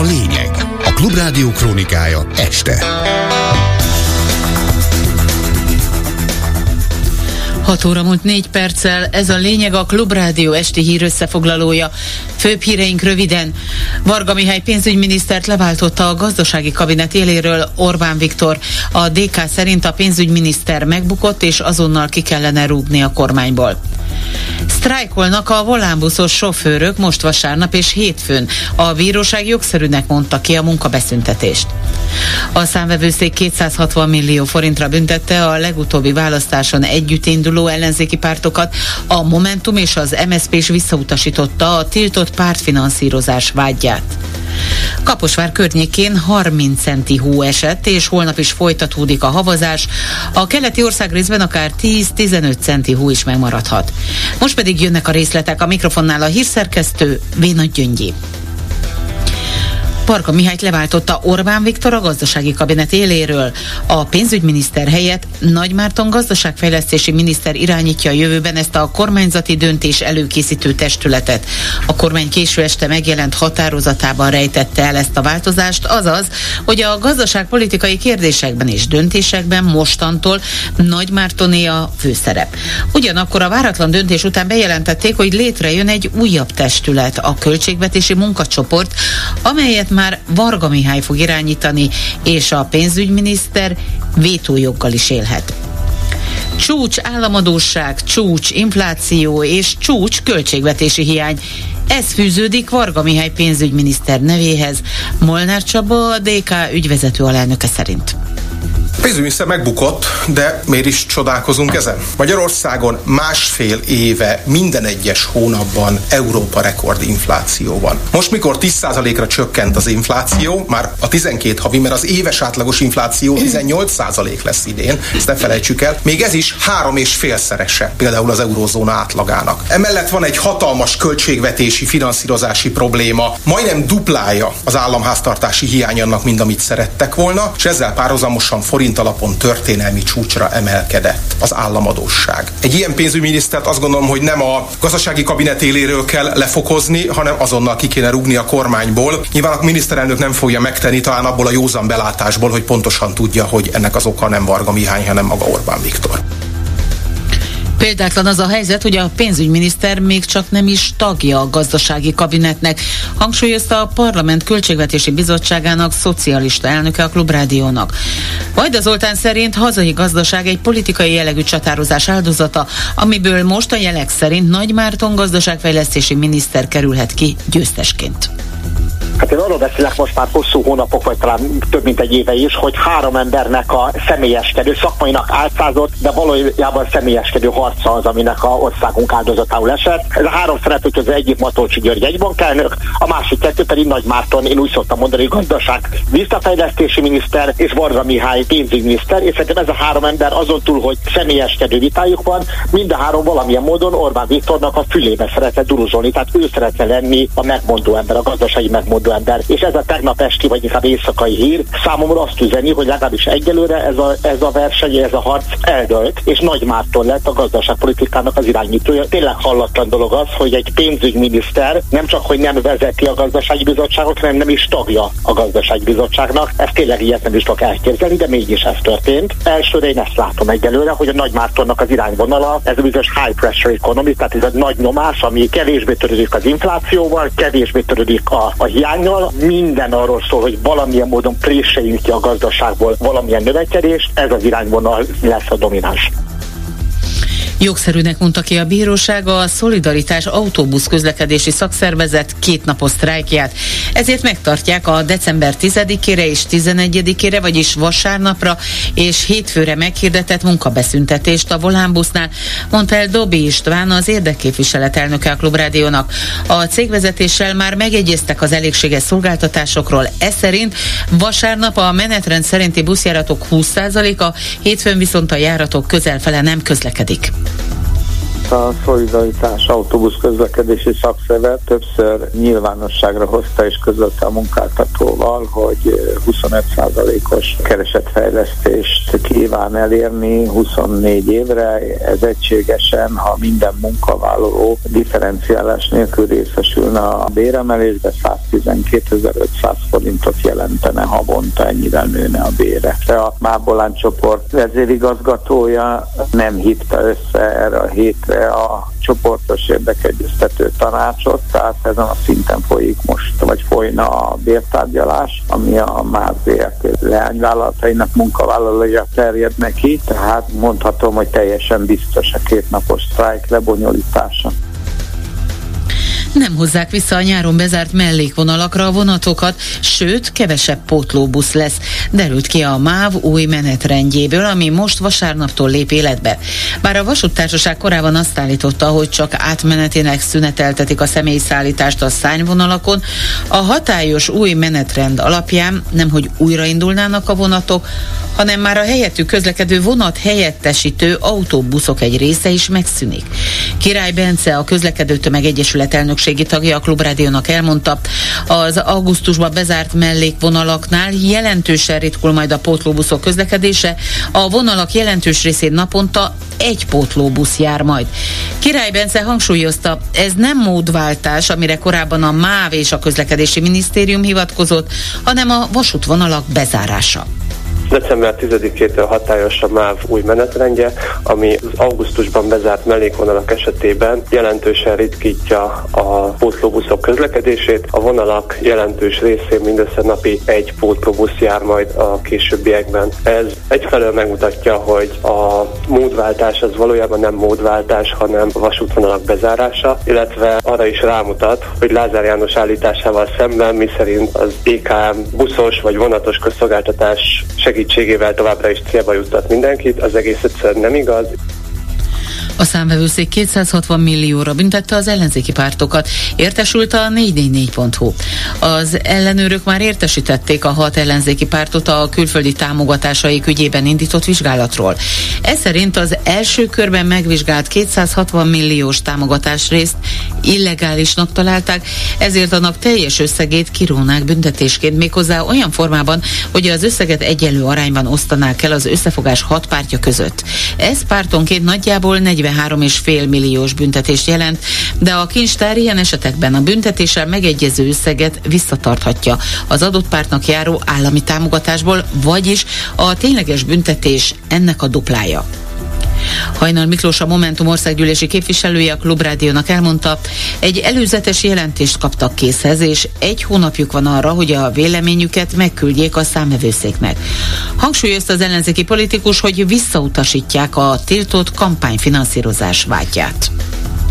a lényeg. A Klubrádió krónikája este. 6 óra múlt 4 perccel, ez a lényeg a Klubrádió esti hír összefoglalója. Főbb híreink röviden. Varga Mihály pénzügyminisztert leváltotta a gazdasági kabinet éléről Orbán Viktor. A DK szerint a pénzügyminiszter megbukott, és azonnal ki kellene rúgni a kormányból. Sztrájkolnak a volánbuszos sofőrök most vasárnap és hétfőn. A bíróság jogszerűnek mondta ki a munkabeszüntetést. A számvevőszék 260 millió forintra büntette a legutóbbi választáson együtt induló ellenzéki pártokat. A Momentum és az MSZP is visszautasította a tiltott pártfinanszírozás vágyát. Kaposvár környékén 30 centi hó esett, és holnap is folytatódik a havazás. A keleti ország részben akár 10-15 centi hó is megmaradhat. Most pedig jönnek a részletek a mikrofonnál a hírszerkesztő Véna Gyöngyi. Parka Mihályt leváltotta Orbán Viktor a gazdasági kabinet éléről. A pénzügyminiszter helyett Nagy Márton gazdaságfejlesztési miniszter irányítja a jövőben ezt a kormányzati döntés előkészítő testületet. A kormány késő este megjelent határozatában rejtette el ezt a változást, azaz, hogy a gazdaságpolitikai kérdésekben és döntésekben mostantól Nagy Mártoné a főszerep. Ugyanakkor a váratlan döntés után bejelentették, hogy létrejön egy újabb testület, a költségvetési munkacsoport, amelyet már Varga Mihály fog irányítani, és a pénzügyminiszter vétójoggal is élhet csúcs államadóság, csúcs infláció és csúcs költségvetési hiány. Ez fűződik Varga Mihály pénzügyminiszter nevéhez, Molnár Csaba, a DK ügyvezető alelnöke szerint. Pénzügyminiszter megbukott, de miért is csodálkozunk ezen? Magyarországon másfél éve minden egyes hónapban Európa rekord infláció van. Most, mikor 10%-ra csökkent az infláció, már a 12 havi, mert az éves átlagos infláció 18% lesz idén, ezt ne felejtsük el, még ez is három és félszerese például az eurózóna átlagának. Emellett van egy hatalmas költségvetési, finanszírozási probléma, majdnem duplája az államháztartási hiány annak, mint amit szerettek volna, és ezzel párhuzamosan forint forint alapon történelmi csúcsra emelkedett az államadóság. Egy ilyen pénzügyminisztert azt gondolom, hogy nem a gazdasági kabinet éléről kell lefokozni, hanem azonnal ki kéne rúgni a kormányból. Nyilván a miniszterelnök nem fogja megtenni, talán abból a józan belátásból, hogy pontosan tudja, hogy ennek az oka nem Varga Mihály, hanem maga Orbán Viktor. Példátlan az a helyzet, hogy a pénzügyminiszter még csak nem is tagja a gazdasági kabinetnek, hangsúlyozta a Parlament Költségvetési Bizottságának szocialista elnöke a Klubrádiónak. Vajda Zoltán szerint hazai gazdaság egy politikai jellegű csatározás áldozata, amiből most a jelek szerint Nagy Márton gazdaságfejlesztési miniszter kerülhet ki győztesként. Hát én arról beszélek most már hosszú hónapok, vagy talán több mint egy éve is, hogy három embernek a személyeskedő, szakmainak álcázott, de valójában személyeskedő harca az, aminek a országunk áldozatául esett. Ez a három szereplő közül egyik Matolcsi György egy bankelnök, a másik kettő pedig Nagy Márton, én úgy szoktam mondani, gazdaság visszafejlesztési miniszter és Varga Mihály pénzügyminiszter, és szerintem ez a három ember azon túl, hogy személyeskedő vitájuk van, mind a három valamilyen módon Orbán Viktornak a fülébe szeretne duruzsolni, tehát ő szeretne lenni a megmondó ember, a gazdasági megmondó ember. És ez a tegnap esti, vagy inkább éjszakai hír számomra azt üzeni, hogy legalábbis egyelőre ez a, ez a verseny, ez a harc eldölt, és Nagy Márton lett a gazdaságpolitikának az irányítója. Tényleg hallatlan dolog az, hogy egy pénzügyminiszter nem csak, hogy nem vezeti a gazdasági bizottságot, hanem nem is tagja a gazdasági bizottságnak. Ez tényleg ilyet nem is tudok elképzelni, de mégis ez történt. Elsőre én ezt látom egyelőre, hogy a Nagy Mártonnak az irányvonala, ez a bizonyos high pressure economy, tehát ez a nagy nyomás, ami kevésbé törődik az inflációval, kevésbé törődik a, a hiány kormányjal. Minden arról szól, hogy valamilyen módon préseljünk ki a gazdaságból valamilyen növekedést, ez az irányvonal lesz a domináns. Jogszerűnek mondta ki a bíróság a Szolidaritás autóbusz közlekedési szakszervezet kétnapos sztrájkját. Ezért megtartják a december 10-ére és 11-ére, vagyis vasárnapra és hétfőre meghirdetett munkabeszüntetést a volánbusznál, mondta el Dobi István, az érdekképviselet elnöke a Klubrádiónak. A cégvezetéssel már megegyeztek az elégséges szolgáltatásokról. Ez szerint vasárnap a menetrend szerinti buszjáratok 20%-a, hétfőn viszont a járatok közelfele nem közlekedik. A szolidaritás autóbusz közlekedési szakszervet többször nyilvánosságra hozta és közölte a munkáltatóval, hogy 25%-os keresetfejlesztést kíván elérni 24 évre. Ez egységesen, ha minden munkavállaló differenciálás nélkül részesülne a béremelésbe, 112.500 forintot jelentene havonta, ennyire nőne a bére. A Mábolán csoport vezérigazgatója nem hitte össze erre a hétre a csoportos érdekegyeztető tanácsot, tehát ezen a szinten folyik most, vagy folyna a bértárgyalás, ami a MÁV leányvállalatainak munkavállalója terjed neki, tehát mondhatom, hogy teljesen biztos a kétnapos sztrájk lebonyolítása nem hozzák vissza a nyáron bezárt mellékvonalakra a vonatokat, sőt, kevesebb pótlóbusz lesz. Derült ki a MÁV új menetrendjéből, ami most vasárnaptól lép életbe. Bár a vasúttársaság korábban azt állította, hogy csak átmenetének szüneteltetik a személyszállítást a szányvonalakon, a hatályos új menetrend alapján nem, hogy újraindulnának a vonatok, hanem már a helyettük közlekedő vonat helyettesítő autóbuszok egy része is megszűnik. Király Bence, a közlekedő tömeg egyesület elnökségi tagja a Klubrádiónak elmondta, az augusztusban bezárt mellékvonalaknál jelentősen ritkul majd a pótlóbuszok közlekedése, a vonalak jelentős részén naponta egy pótlóbusz jár majd. Király Bence hangsúlyozta, ez nem módváltás, amire korábban a MÁV és a közlekedési minisztérium hivatkozott, hanem a vasútvonalak bezárása. December 10-től hatályos a MÁV új menetrendje, ami az augusztusban bezárt mellékvonalak esetében jelentősen ritkítja a pótlóbuszok közlekedését. A vonalak jelentős részén mindössze napi egy pótlóbusz jár majd a későbbiekben. Ez egyfelől megmutatja, hogy a módváltás az valójában nem módváltás, hanem vasútvonalak bezárása, illetve arra is rámutat, hogy Lázár János állításával szemben, miszerint az EKM buszos vagy vonatos közszolgáltatás segít segítségével továbbra is célba juttat mindenkit, az egész egyszerűen nem igaz. A számvevőszék 260 millióra büntette az ellenzéki pártokat, értesült a 444.hu. Az ellenőrök már értesítették a hat ellenzéki pártot a külföldi támogatásaik ügyében indított vizsgálatról. Ez szerint az első körben megvizsgált 260 milliós támogatás részt illegálisnak találták, ezért annak teljes összegét kirónák büntetésként méghozzá olyan formában, hogy az összeget egyenlő arányban osztanák el az összefogás hat pártja között. Ez pártonként nagyjából 40 43,5 milliós büntetést jelent, de a kincstár ilyen esetekben a büntetéssel megegyező összeget visszatarthatja az adott pártnak járó állami támogatásból, vagyis a tényleges büntetés ennek a duplája. Hajnal Miklós a Momentum országgyűlési képviselője a Klubrádiónak elmondta, egy előzetes jelentést kaptak készhez, és egy hónapjuk van arra, hogy a véleményüket megküldjék a számvevőszéknek. Hangsúlyozta az ellenzéki politikus, hogy visszautasítják a tiltott kampányfinanszírozás vágyát.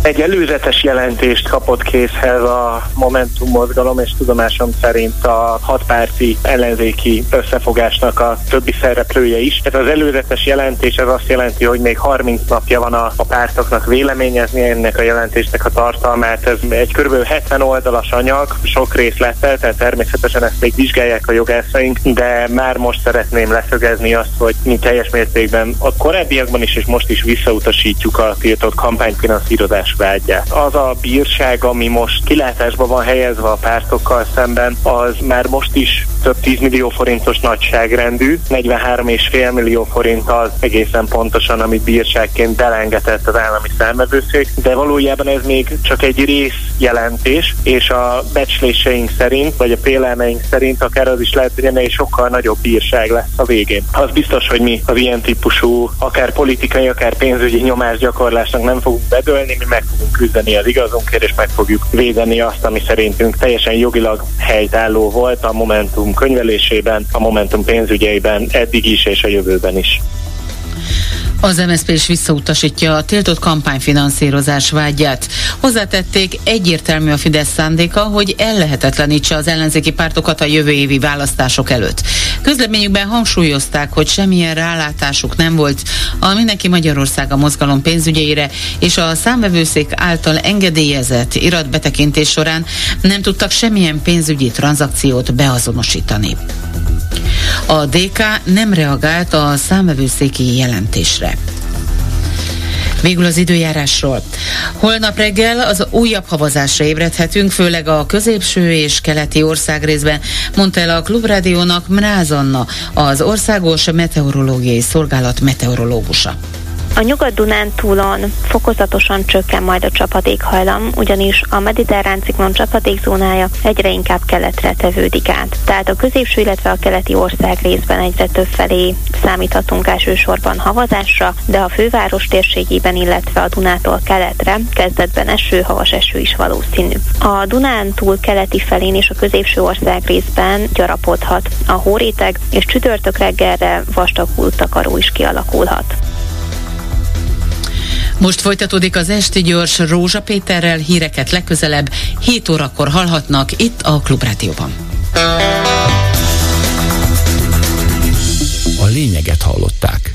Egy előzetes jelentést kapott készhez a Momentum mozgalom, és tudomásom szerint a hatpárti ellenzéki összefogásnak a többi szereplője is. Ez az előzetes jelentés ez azt jelenti, hogy még 30 napja van a, a pártoknak véleményezni ennek a jelentésnek a tartalmát. Ez egy kb. 70 oldalas anyag, sok részlettel, tehát természetesen ezt még vizsgálják a jogászaink, de már most szeretném leszögezni azt, hogy mi teljes mértékben a korábbiakban is és most is visszautasítjuk a tiltott kampányfinanszírozást vágyát. Az a bírság, ami most kilátásba van helyezve a pártokkal szemben, az már most is több 10 millió forintos nagyságrendű, 43,5 millió forint az egészen pontosan, amit bírságként belengetett az állami számvevőszék, de valójában ez még csak egy rész jelentés, és a becsléseink szerint, vagy a félelmeink szerint akár az is lehet, hogy ennél sokkal nagyobb bírság lesz a végén. Az biztos, hogy mi az ilyen típusú, akár politikai, akár pénzügyi nyomásgyakorlásnak nem fogunk bedölni, mi meg fogunk küzdeni az igazunkért, és meg fogjuk védeni azt, ami szerintünk teljesen jogilag helytálló volt a Momentum könyvelésében, a Momentum pénzügyeiben eddig is és a jövőben is. Az MSZP is visszautasítja a tiltott kampányfinanszírozás vágyát. Hozzátették, egyértelmű a Fidesz szándéka, hogy ellehetetlenítse az ellenzéki pártokat a jövő évi választások előtt. Közleményükben hangsúlyozták, hogy semmilyen rálátásuk nem volt a Mindenki Magyarország a mozgalom pénzügyeire, és a számvevőszék által engedélyezett iratbetekintés során nem tudtak semmilyen pénzügyi tranzakciót beazonosítani. A DK nem reagált a számvevőszéki jelentésre. Végül az időjárásról. Holnap reggel az újabb havazásra ébredhetünk, főleg a középső és keleti országrészben, mondta el a Klubrádiónak Mráz Anna, az Országos Meteorológiai Szolgálat meteorológusa. A Nyugat-Dunántúlon fokozatosan csökken majd a csapadékhajlam, ugyanis a mediterrán ciklon csapadékzónája egyre inkább keletre tevődik át. Tehát a középső, illetve a keleti ország részben egyre több felé számíthatunk elsősorban havazásra, de a főváros térségében, illetve a Dunától keletre kezdetben eső, havas eső is valószínű. A Dunántúl keleti felén és a középső ország részben gyarapodhat a hóréteg, és csütörtök reggelre vastag takaró is kialakulhat. Most folytatódik az Esti Gyors Rózsa Péterrel, híreket legközelebb 7 órakor hallhatnak itt a Klubrádióban. A lényeget hallották.